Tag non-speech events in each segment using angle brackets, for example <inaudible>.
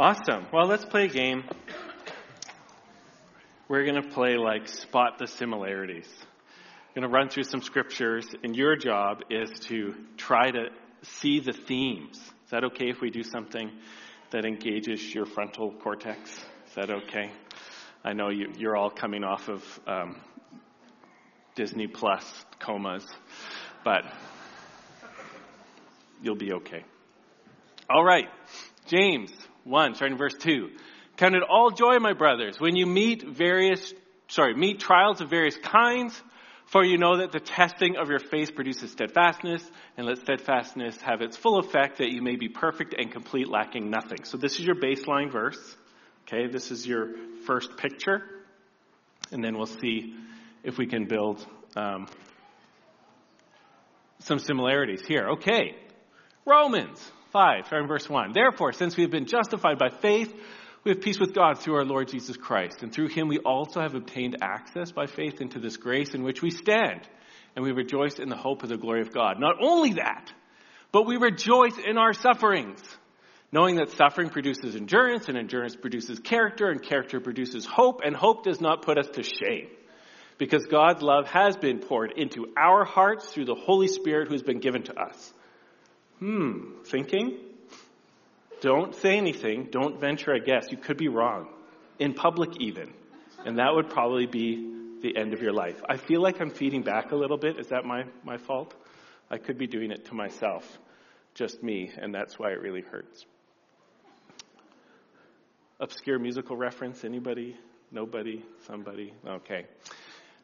Awesome. Well, let's play a game. We're going to play like spot the similarities. I'm going to run through some scriptures, and your job is to try to see the themes. Is that okay if we do something that engages your frontal cortex? Is that okay? I know you, are all coming off of um, Disney Plus comas, but you'll be okay. All right, James 1, starting in verse 2. Count it all joy, my brothers, when you meet various, sorry, meet trials of various kinds, for you know that the testing of your faith produces steadfastness, and let steadfastness have its full effect that you may be perfect and complete, lacking nothing. So this is your baseline verse. Okay, this is your first picture. And then we'll see if we can build um, some similarities here. Okay, Romans 5, starting verse 1. Therefore, since we have been justified by faith, we have peace with God through our Lord Jesus Christ. And through him we also have obtained access by faith into this grace in which we stand. And we rejoice in the hope of the glory of God. Not only that, but we rejoice in our sufferings, knowing that suffering produces endurance, and endurance produces character, and character produces hope, and hope does not put us to shame. Because God's love has been poured into our hearts through the Holy Spirit who has been given to us. Hmm, thinking? Don't say anything. Don't venture a guess. You could be wrong. In public, even. And that would probably be the end of your life. I feel like I'm feeding back a little bit. Is that my, my fault? I could be doing it to myself. Just me. And that's why it really hurts. Obscure musical reference? Anybody? Nobody? Somebody? Okay.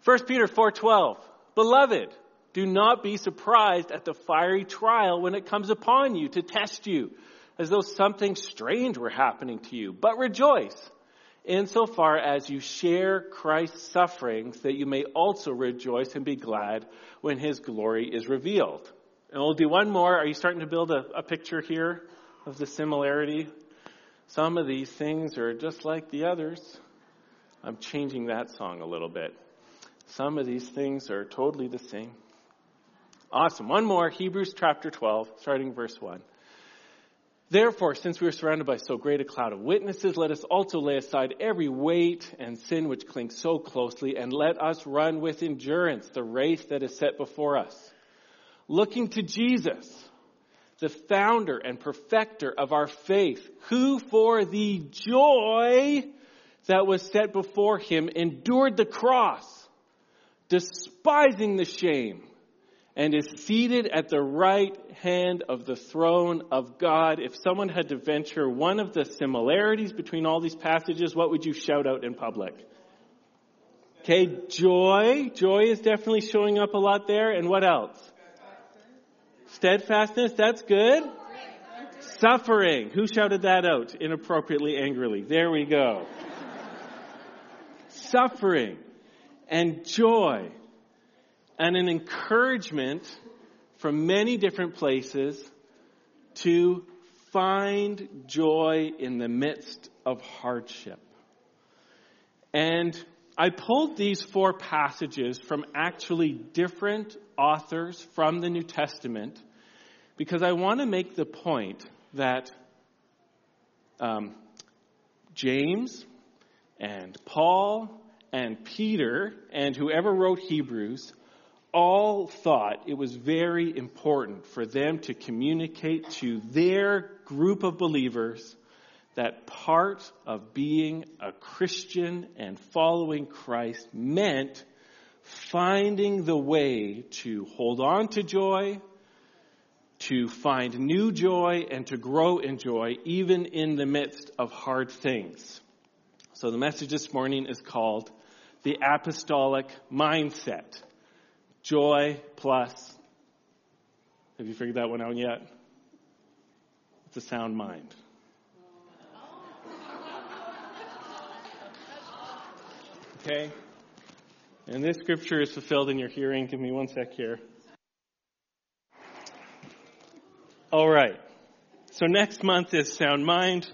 1 Peter 4:12 Beloved, do not be surprised at the fiery trial when it comes upon you to test you, as though something strange were happening to you, but rejoice insofar as you share Christ's sufferings, that you may also rejoice and be glad when his glory is revealed. And we'll do one more. Are you starting to build a, a picture here of the similarity? Some of these things are just like the others. I'm changing that song a little bit. Some of these things are totally the same. Awesome. One more, Hebrews chapter 12, starting verse 1. Therefore, since we are surrounded by so great a cloud of witnesses, let us also lay aside every weight and sin which clings so closely, and let us run with endurance the race that is set before us. Looking to Jesus, the founder and perfecter of our faith, who for the joy that was set before him endured the cross, despising the shame and is seated at the right hand of the throne of God. If someone had to venture one of the similarities between all these passages, what would you shout out in public? Okay, joy. Joy is definitely showing up a lot there. And what else? Steadfastness, that's good. Suffering. Who shouted that out inappropriately, angrily? There we go. Suffering and joy and an encouragement from many different places to find joy in the midst of hardship. And I pulled these four passages from actually different authors from the New Testament because I want to make the point that um, James and Paul and Peter and whoever wrote Hebrews all thought it was very important for them to communicate to their group of believers that part of being a Christian and following Christ meant finding the way to hold on to joy, to find new joy, and to grow in joy, even in the midst of hard things. So the message this morning is called the apostolic mindset. Joy plus. Have you figured that one out yet? It's a sound mind. Okay? And this scripture is fulfilled in your hearing. Give me one sec here. All right. So next month is sound mind,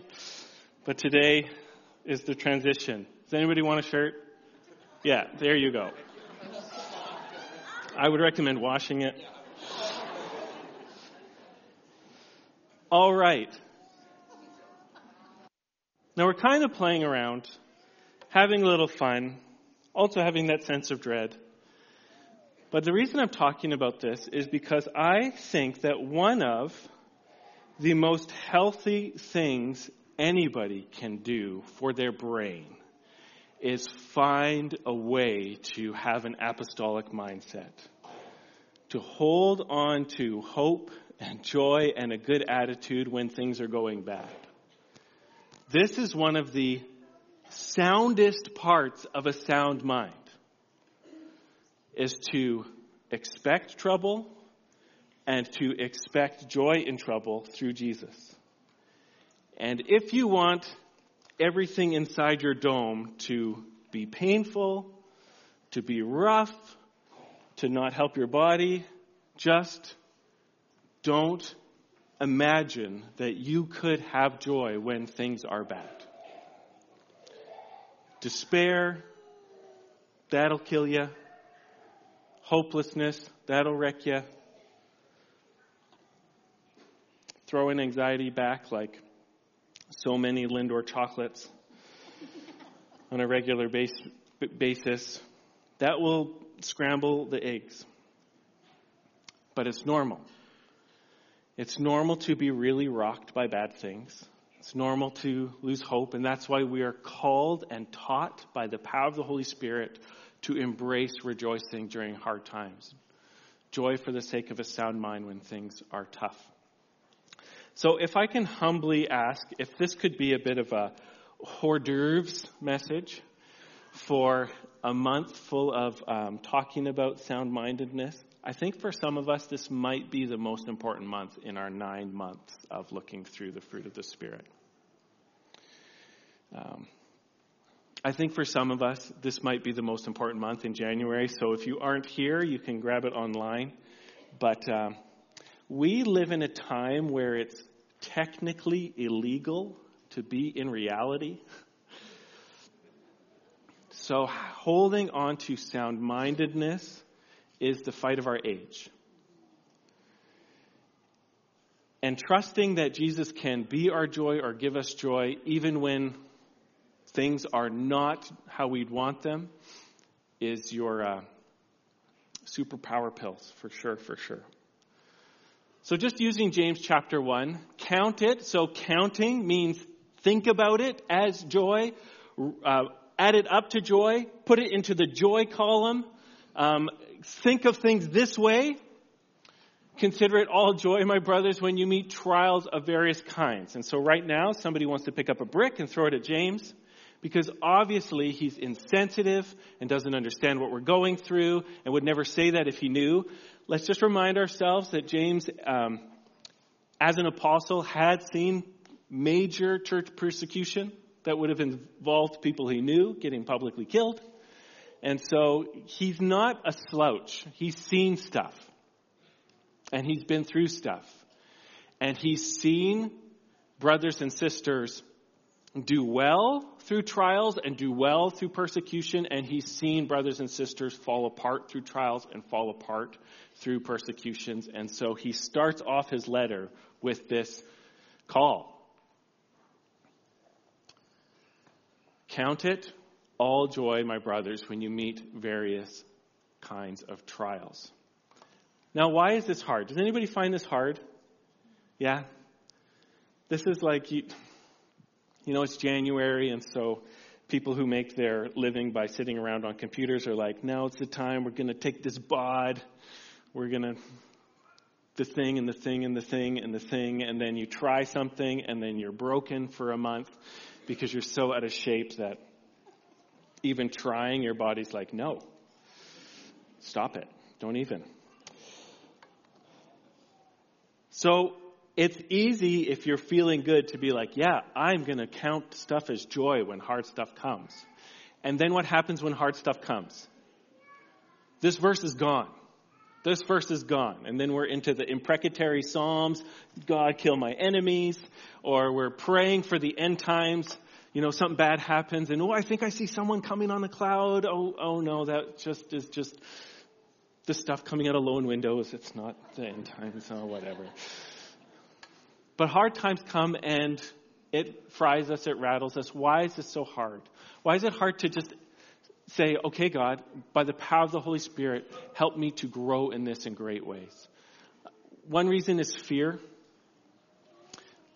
but today is the transition. Does anybody want a shirt? Yeah, there you go. I would recommend washing it. All right. Now we're kind of playing around, having a little fun, also having that sense of dread. But the reason I'm talking about this is because I think that one of the most healthy things anybody can do for their brain is find a way to have an apostolic mindset. To hold on to hope and joy and a good attitude when things are going bad. This is one of the soundest parts of a sound mind is to expect trouble and to expect joy in trouble through Jesus. And if you want everything inside your dome to be painful, to be rough, to not help your body, just don't imagine that you could have joy when things are bad. Despair, that'll kill you. Hopelessness, that'll wreck you. Throw Throwing anxiety back like so many Lindor chocolates on a regular base, basis, that will scramble the eggs. But it's normal. It's normal to be really rocked by bad things. It's normal to lose hope, and that's why we are called and taught by the power of the Holy Spirit to embrace rejoicing during hard times. Joy for the sake of a sound mind when things are tough. So, if I can humbly ask if this could be a bit of a hors d'oeuvres message for a month full of um, talking about sound mindedness, I think for some of us, this might be the most important month in our nine months of looking through the fruit of the Spirit. Um, I think for some of us, this might be the most important month in January. So if you aren't here, you can grab it online. But um, we live in a time where it's technically illegal to be in reality. So holding on to sound mindedness is the fight of our age. And trusting that Jesus can be our joy or give us joy even when things are not how we'd want them is your uh, superpower pills, for sure, for sure. So just using James chapter 1, count it. So counting means think about it as joy, uh, add it up to joy, put it into the joy column, um, think of things this way. Consider it all joy, my brothers, when you meet trials of various kinds. And so right now, somebody wants to pick up a brick and throw it at James because obviously he's insensitive and doesn't understand what we're going through and would never say that if he knew. Let's just remind ourselves that James, um, as an apostle, had seen major church persecution that would have involved people he knew getting publicly killed. And so he's not a slouch. He's seen stuff. And he's been through stuff. And he's seen brothers and sisters do well through trials and do well through persecution. And he's seen brothers and sisters fall apart through trials and fall apart through persecutions. And so he starts off his letter with this call. Count it all joy, my brothers, when you meet various kinds of trials. Now, why is this hard? Does anybody find this hard? Yeah? This is like, you, you know, it's January, and so people who make their living by sitting around on computers are like, now it's the time, we're going to take this bod, we're going to, the thing and the thing and the thing and the thing, and then you try something, and then you're broken for a month because you're so out of shape that even trying, your body's like, no, stop it. Don't even. So it's easy if you're feeling good to be like, yeah, I'm going to count stuff as joy when hard stuff comes. And then what happens when hard stuff comes? This verse is gone. This verse is gone. And then we're into the imprecatory Psalms, God kill my enemies, or we're praying for the end times you know, something bad happens and, oh, I think I see someone coming on a cloud. Oh, oh no, that just is just the stuff coming out of low windows. It's not the end times or whatever. But hard times come and It fries us, it rattles us. Why is this so hard? Why is it hard to just say, okay, God, by the power of the Holy Spirit, help me to grow in this in great ways? One reason is fear.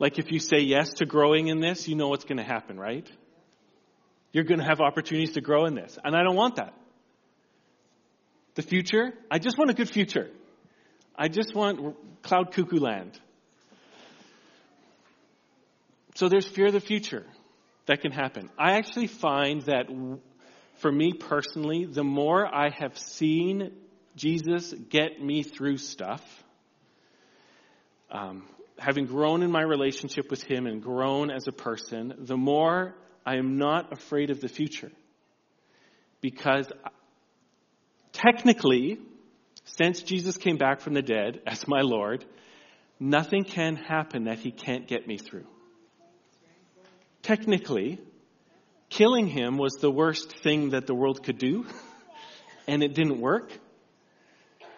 Like if you say yes to growing in this, you know what's going to happen, right? You're going to have opportunities to grow in this. And I don't want that. The future, I just want a good future. I just want cloud cuckoo land. So there's fear of the future that can happen. I actually find that for me personally, the more I have seen Jesus get me through stuff, um, having grown in my relationship with Him and grown as a person, the more I am not afraid of the future. Because technically, since Jesus came back from the dead as my Lord, nothing can happen that He can't get me through. Technically, killing Him was the worst thing that the world could do, <laughs> and it didn't work.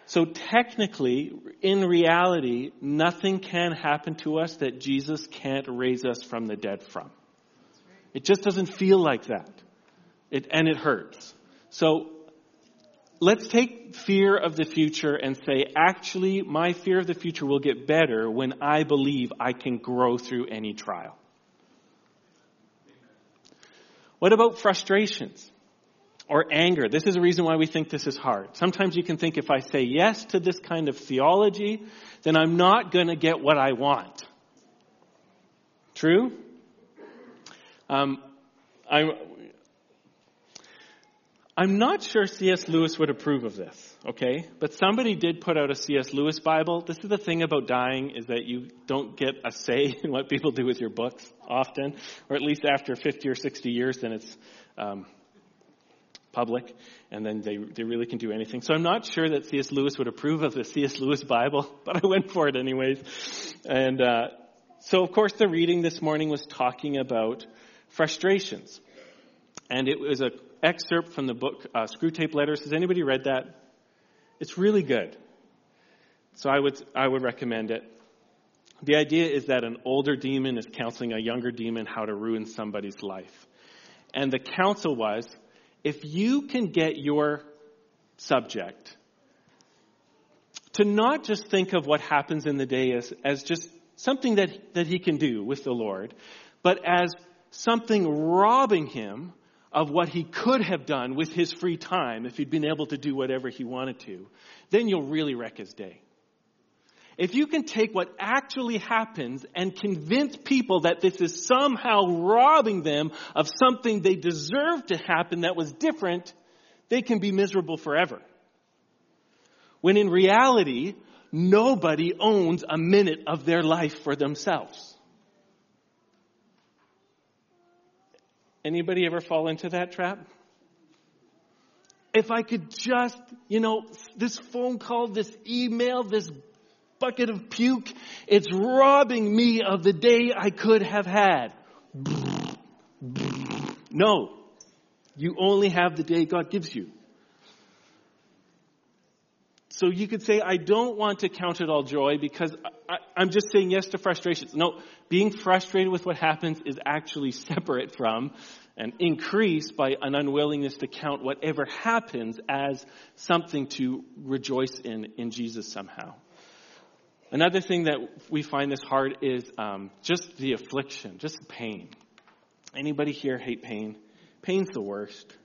So technically, in reality, nothing can happen to us that Jesus can't raise us from the dead from. It just doesn't feel like that. It, and it hurts. So let's take fear of the future and say, actually, my fear of the future will get better when I believe I can grow through any trial. What about frustrations? or anger. This is a reason why we think this is hard. Sometimes you can think if I say yes to this kind of theology, then I'm not going to get what I want. True? Um, I'm, I'm not sure C.S. Lewis would approve of this, okay? But somebody did put out a C.S. Lewis Bible. This is the thing about dying is that you don't get a say <laughs> in what people do with your books often, or at least after 50 or 60 years, then it's um, public, and then they, they really can do anything. So I'm not sure that C.S. Lewis would approve of the C.S. Lewis Bible, <laughs> but I went for it anyways. And uh, so, of course, the reading this morning was talking about frustrations. And it was an excerpt from the book uh, Screwtape Letters. Has anybody read that? It's really good. So I would, I would recommend it. The idea is that an older demon is counseling a younger demon how to ruin somebody's life. And the counsel was if you can get your subject to not just think of what happens in the day as, as just something that, that he can do with the Lord, but as something robbing him of what he could have done with his free time if he'd been able to do whatever he wanted to, then you'll really wreck his day. If you can take what actually happens and convince people that this is somehow robbing them of something they deserve to happen that was different, they can be miserable forever. When in reality, nobody owns a minute of their life for themselves. Anybody ever fall into that trap? If I could just, you know, this phone call, this email, this bucket of puke. It's robbing me of the day I could have had. <laughs> No. You only have the day God gives you. So you could say, I don't want to count it all joy because I, am just saying yes to frustrations. No, being frustrated with what happens is actually separate from and increased by an unwillingness to count whatever happens as something to rejoice in in Jesus somehow. Another thing that we find this hard is um, just the affliction, just pain. Anybody here hate pain? Pain's the worst.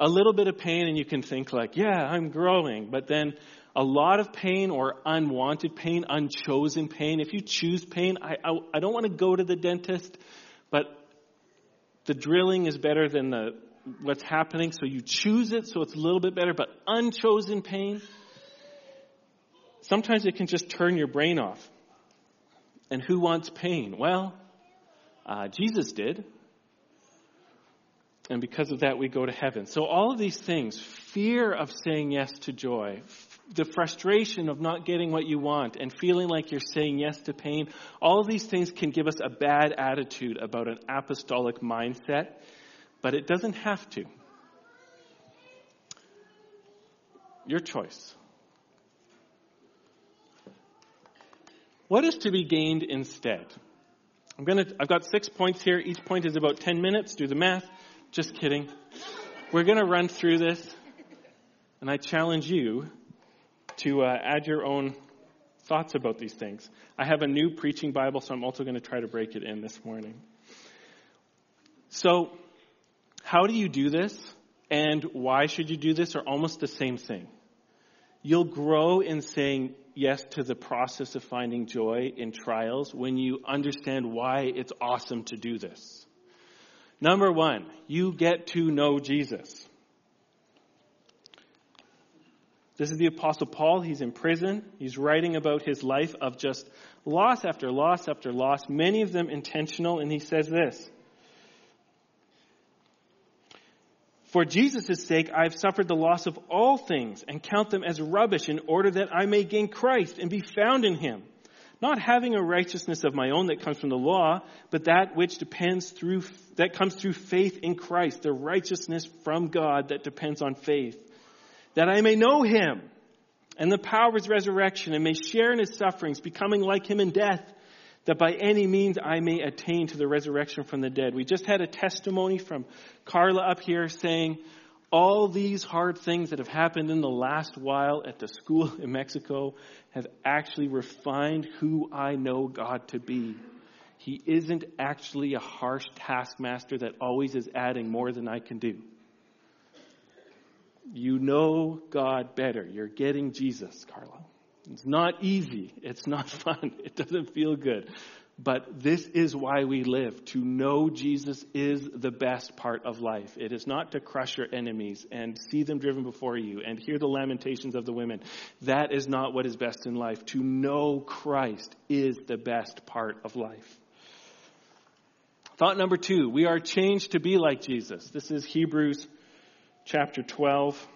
A little bit of pain, and you can think like, "Yeah, I'm growing," but then a lot of pain or unwanted pain, unchosen pain. If you choose pain, I, I, I don't want to go to the dentist, but the drilling is better than the what's happening, so you choose it, so it's a little bit better. But unchosen pain Sometimes it can just turn your brain off. And who wants pain? Well, uh, Jesus did. And because of that, we go to heaven. So, all of these things fear of saying yes to joy, the frustration of not getting what you want, and feeling like you're saying yes to pain all of these things can give us a bad attitude about an apostolic mindset, but it doesn't have to. Your choice. What is to be gained instead? I'm gonna, I've got six points here. Each point is about 10 minutes. Do the math. Just kidding. We're gonna run through this, and I challenge you to uh, add your own thoughts about these things. I have a new preaching Bible, so I'm also going to try to break it in this morning. So, how do you do this, and why should you do this, are almost the same thing. You'll grow in saying yes to the process of finding joy in trials when you understand why it's awesome to do this. Number one, you get to know Jesus. This is the Apostle Paul. He's in prison. He's writing about his life of just loss after loss after loss, many of them intentional, and he says this For Jesus' sake, I have suffered the loss of all things and count them as rubbish in order that I may gain Christ and be found in him. Not having a righteousness of my own that comes from the law, but that which depends through, that comes through faith in Christ, the righteousness from God that depends on faith. That I may know him and the power of his resurrection and may share in his sufferings, becoming like him in death that by any means I may attain to the resurrection from the dead. We just had a testimony from Carla up here saying all these hard things that have happened in the last while at the school in Mexico have actually refined who I know God to be. He isn't actually a harsh taskmaster that always is adding more than I can do. You know God better. You're getting Jesus, Carla. It's not easy. It's not <laughs> fun. It doesn't feel good. But this is why we live. To know Jesus is the best part of life. It is not to crush your enemies and see them driven before you and hear the lamentations of the women. That is not what is best in life. To know Christ is the best part of life. Thought number two, we are changed to be like Jesus. This is Hebrews chapter 12.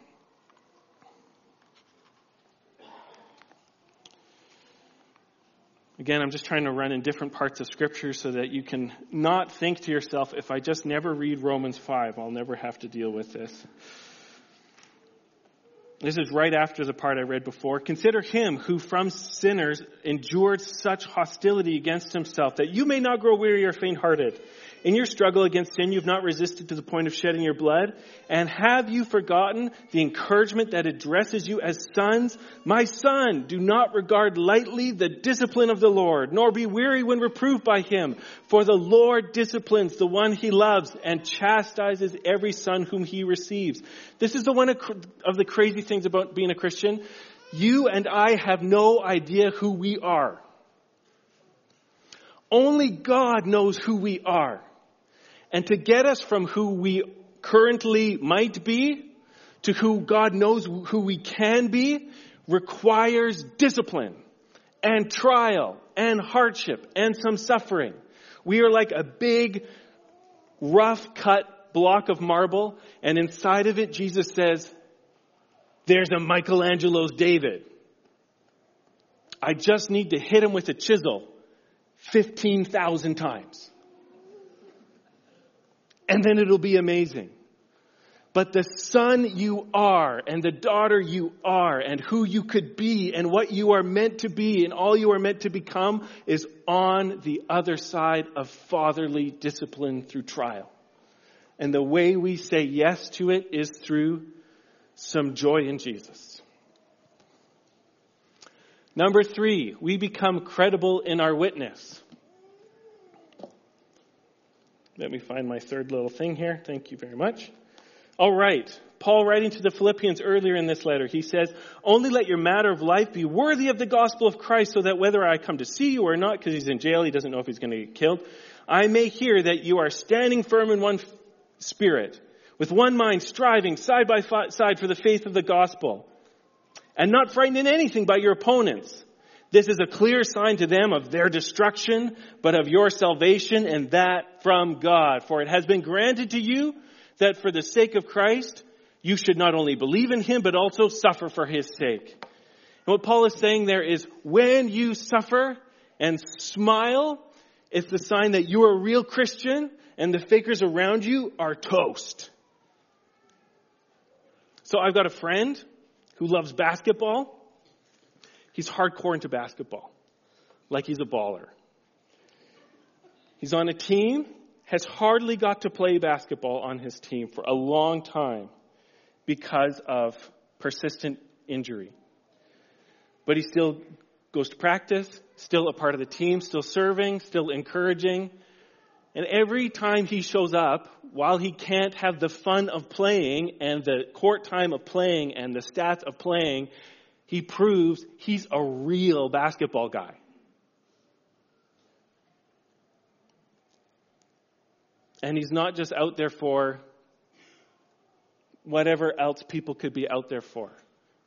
Again, I'm just trying to run in different parts of Scripture so that you can not think to yourself, if I just never read Romans 5, I'll never have to deal with this. This is right after the part I read before. Consider him who from sinners endured such hostility against himself that you may not grow weary or faint hearted. In your struggle against sin, you've not resisted to the point of shedding your blood. And have you forgotten the encouragement that addresses you as sons? My son, do not regard lightly the discipline of the Lord, nor be weary when reproved by him. For the Lord disciplines the one he loves and chastises every son whom he receives. This is the one of the crazy things about being a Christian. You and I have no idea who we are. Only God knows who we are. And to get us from who we currently might be to who God knows who we can be requires discipline and trial and hardship and some suffering. We are like a big, rough cut block of marble, and inside of it, Jesus says, There's a Michelangelo's David. I just need to hit him with a chisel 15,000 times and then it'll be amazing. But the son you are and the daughter you are and who you could be and what you are meant to be and all you are meant to become is on the other side of fatherly discipline through trial. And the way we say yes to it is through some joy in Jesus. Number three, we become credible in our witness. Let me find my third little thing here. Thank you very much. All right. Paul writing to the Philippians earlier in this letter, he says, Only let your matter of life be worthy of the gospel of Christ so that whether I come to see you or not, because he's in jail, he doesn't know if he's going to get killed, I may hear that you are standing firm in one spirit, with one mind striving side by side for the faith of the gospel, and not frightened in anything by your opponents this is a clear sign to them of their destruction, but of your salvation and that from God. For it has been granted to you that for the sake of Christ, you should not only believe in Him, but also suffer for His sake. And what Paul is saying there is when you suffer and smile, it's the sign that you are a real Christian and the fakers around you are toast. So I've got a friend who loves basketball He's hardcore into basketball, like he's a baller. He's on a team, has hardly got to play basketball on his team for a long time because of persistent injury. But he still goes to practice, still a part of the team, still serving, still encouraging. And every time he shows up, while he can't have the fun of playing and the court time of playing and the stats of playing, he proves he's a real basketball guy. And he's not just out there for whatever else people could be out there for.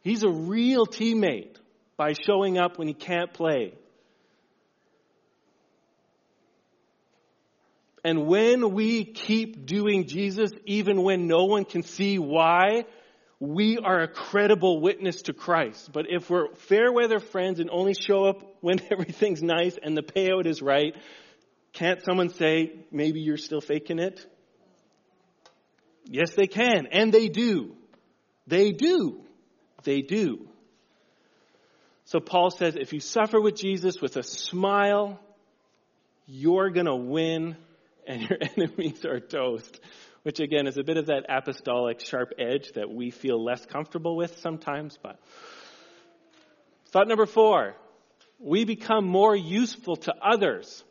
He's a real teammate by showing up when he can't play. And when we keep doing Jesus, even when no one can see why, we are a credible witness to Christ. But if we're fair weather friends and only show up when <laughs> everything's nice and the payout is right, can't someone say, maybe you're still faking it? Yes, they can. And they do. They do. They do. So Paul says, if you suffer with Jesus with a smile, you're gonna win and your <laughs> enemies are toast. Which again is a bit of that apostolic sharp edge that we feel less comfortable with sometimes, but. Thought number four. We become more useful to others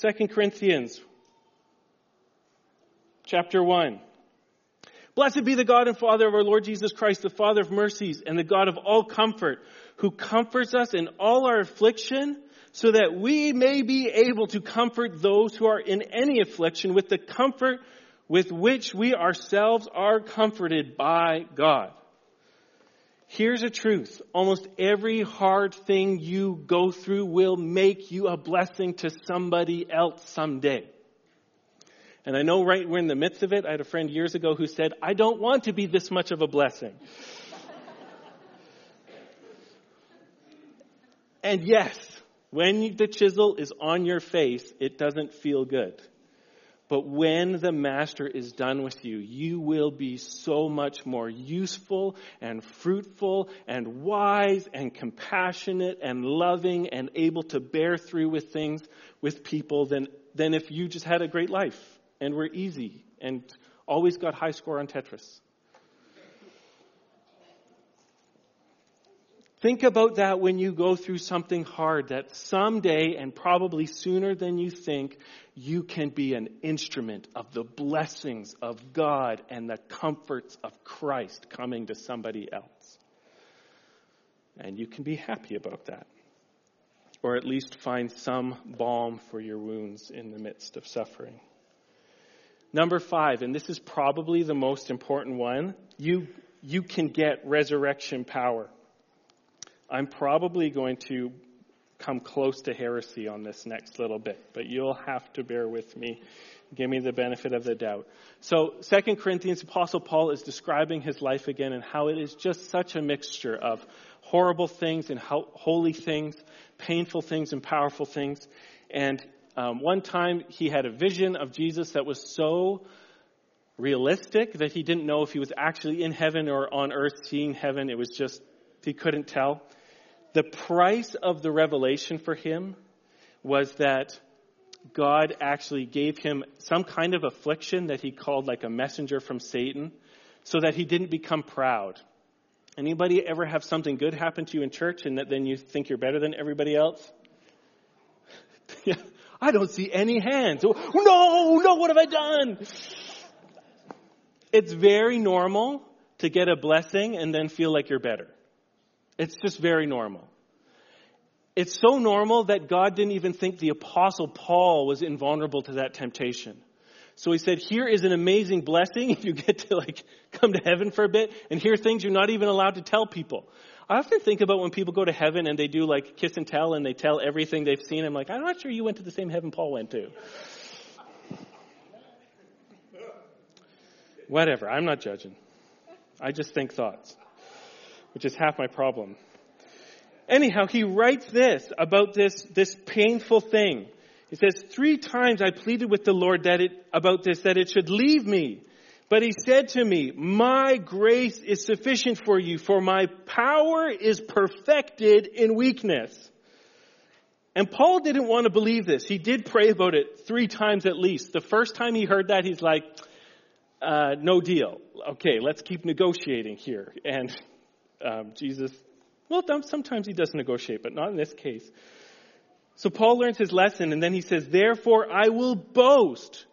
2 Corinthians chapter 1. Blessed be the God and Father of our Lord Jesus Christ, the Father of mercies and the God of all comfort, who comforts us in all our affliction, so that we may be able to comfort those who are in any affliction with the comfort with which we ourselves are comforted by God. Here's a truth. Almost every hard thing you go through will make you a blessing to somebody else someday. And I know right we're in the midst of it. I had a friend years ago who said, I don't want to be this much of a blessing. and yes, when the chisel is on your face, it doesn't feel good. But when the master is done with you, you will be so much more useful and fruitful and wise and compassionate and loving and able to bear through with things with people than, than if you just had a great life and were easy and always got high score on Tetris. Think about that when you go through something hard, that someday and probably sooner than you think, you can be an instrument of the blessings of God and the comforts of Christ coming to somebody else. And you can be happy about that. Or at least find some balm for your wounds in the midst of suffering. Number five, and this is probably the most important one, you, you can get resurrection power. I'm probably going to come close to heresy on this next little bit, but you'll have to bear with me. Give me the benefit of the doubt. So, 2 Corinthians, Apostle Paul is describing his life again and how it is just such a mixture of horrible things and holy things, painful things and powerful things. And um, one time he had a vision of Jesus that was so realistic that he didn't know if he was actually in heaven or on earth seeing heaven. It was just, he couldn't tell. The price of the revelation for him was that God actually gave him some kind of affliction that he called like a messenger from Satan so that he didn't become proud. Anybody ever have something good happen to you in church and that then you think you're better than everybody else? yeah, <laughs> I don't see any hands. No, no, what have I done? It's very normal to get a blessing and then feel like you're better. It's just very normal. It's so normal that God didn't even think the apostle Paul was invulnerable to that temptation. So he said, here is an amazing blessing if you get to like come to heaven for a bit and hear things you're not even allowed to tell people. I often think about when people go to heaven and they do like kiss and tell and they tell everything they've seen. I'm like, I'm not sure you went to the same heaven Paul went to. Whatever. I'm not judging. I just think thoughts which is half my problem. Anyhow, he writes this about this, this painful thing. He says, three times I pleaded with the Lord that it, about this, that it should leave me. But he said to me, my grace is sufficient for you, for my power is perfected in weakness. And Paul didn't want to believe this. He did pray about it three times at least. The first time he heard that, he's like, uh, no deal. Okay, let's keep negotiating here. And um, Jesus, well, sometimes he does negotiate, but not in this case. So Paul learns his lesson, and then he says, Therefore I will boast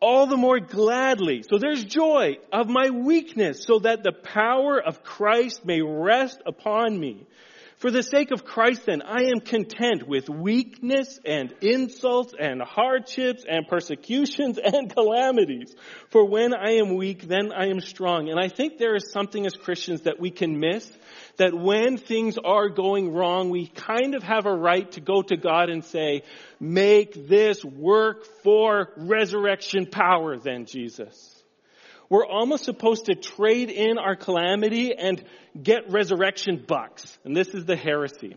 all the more gladly. So there's joy of my weakness, so that the power of Christ may rest upon me. For the sake of Christ then, I am content with weakness and insults and hardships and persecutions <laughs> and calamities. For when I am weak, then I am strong. And I think there is something as Christians that we can miss, that when things are going wrong, we kind of have a right to go to God and say, make this work for resurrection power then, Jesus. We're almost supposed to trade in our calamity and get resurrection bucks. And this is the heresy.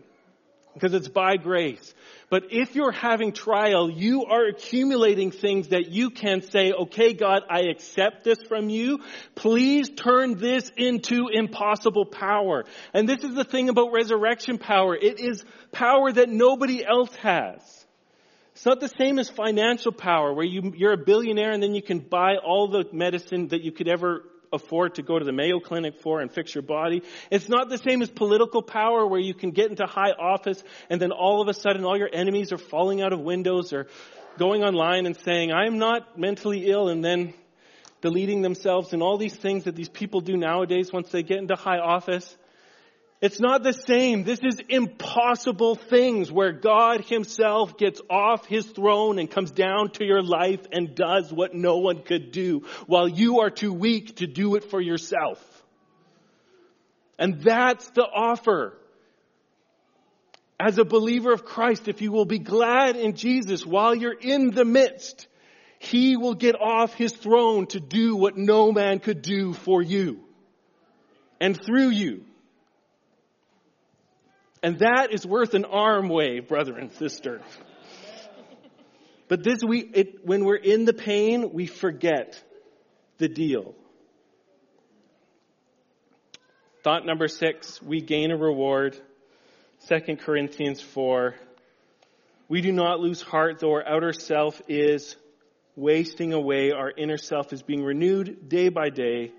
Because it's by grace. But if you're having trial, you are accumulating things that you can say, okay, God, I accept this from you. Please turn this into impossible power. And this is the thing about resurrection power. It is power that nobody else has. It's not the same as financial power where you, you're a billionaire and then you can buy all the medicine that you could ever afford to go to the Mayo Clinic for and fix your body. It's not the same as political power where you can get into high office and then all of a sudden all your enemies are falling out of windows or going online and saying, I'm not mentally ill and then deleting themselves and all these things that these people do nowadays once they get into high office. It's not the same. This is impossible things where God himself gets off his throne and comes down to your life and does what no one could do while you are too weak to do it for yourself. And that's the offer. As a believer of Christ, if you will be glad in Jesus while you're in the midst, he will get off his throne to do what no man could do for you and through you. And that is worth an arm wave, brother and sister. But this we, it, when we're in the pain, we forget the deal. Thought number six, we gain a reward. 2 Corinthians 4. We do not lose heart though our outer self is wasting away. Our inner self is being renewed day by day.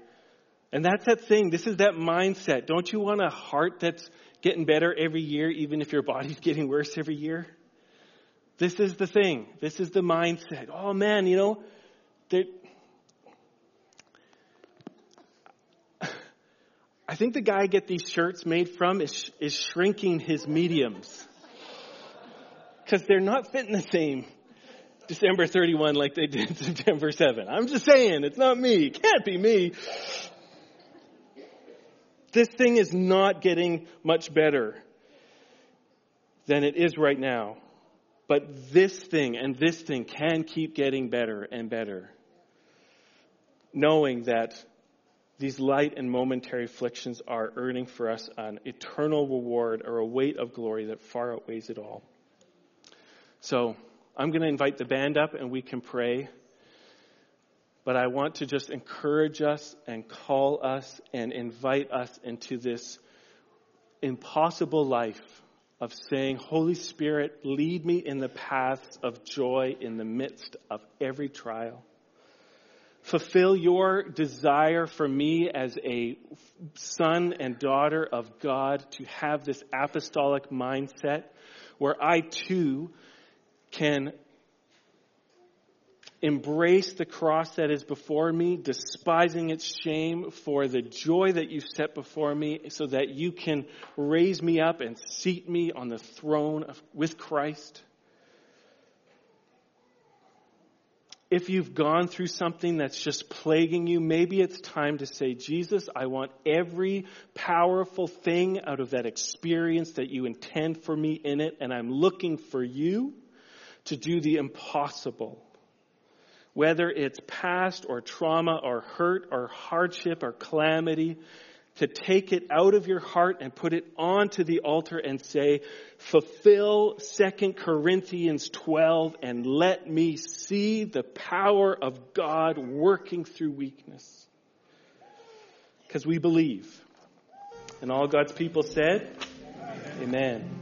And that's that thing. This is that mindset. Don't you want a heart that's getting better every year, even if your body's <laughs> getting worse every year? This is the thing. This is the mindset. Oh man, you know, <laughs> I think the guy I get these shirts made from is, is shrinking his mediums. Because they're not fitting the same December 31 like they did <laughs> September 7. I'm just saying, it's not me. It can't be me. This thing is not getting much better than it is right now. But this thing and this thing can keep getting better and better. Knowing that these light and momentary afflictions are earning for us an eternal reward or a weight of glory that far outweighs it all. So I'm going to invite the band up and we can pray. But I want to just encourage us and call us and invite us into this impossible life of saying, Holy Spirit, lead me in the paths of joy in the midst of every trial. Fulfill your desire for me as a son and daughter of God to have this apostolic mindset where I too can embrace the cross that is before me, despising its shame for the joy that you set before me so that you can raise me up and seat me on the throne of, with Christ. If you've gone through something that's just plaguing you, maybe it's time to say, Jesus, I want every powerful thing out of that experience that you intend for me in it, and I'm looking for you to do the impossible whether it's past or trauma or hurt or hardship or calamity, to take it out of your heart and put it onto the altar and say, fulfill 2 Corinthians 12 and let me see the power of God working through weakness. Because we believe. And all God's people said, Amen. Amen.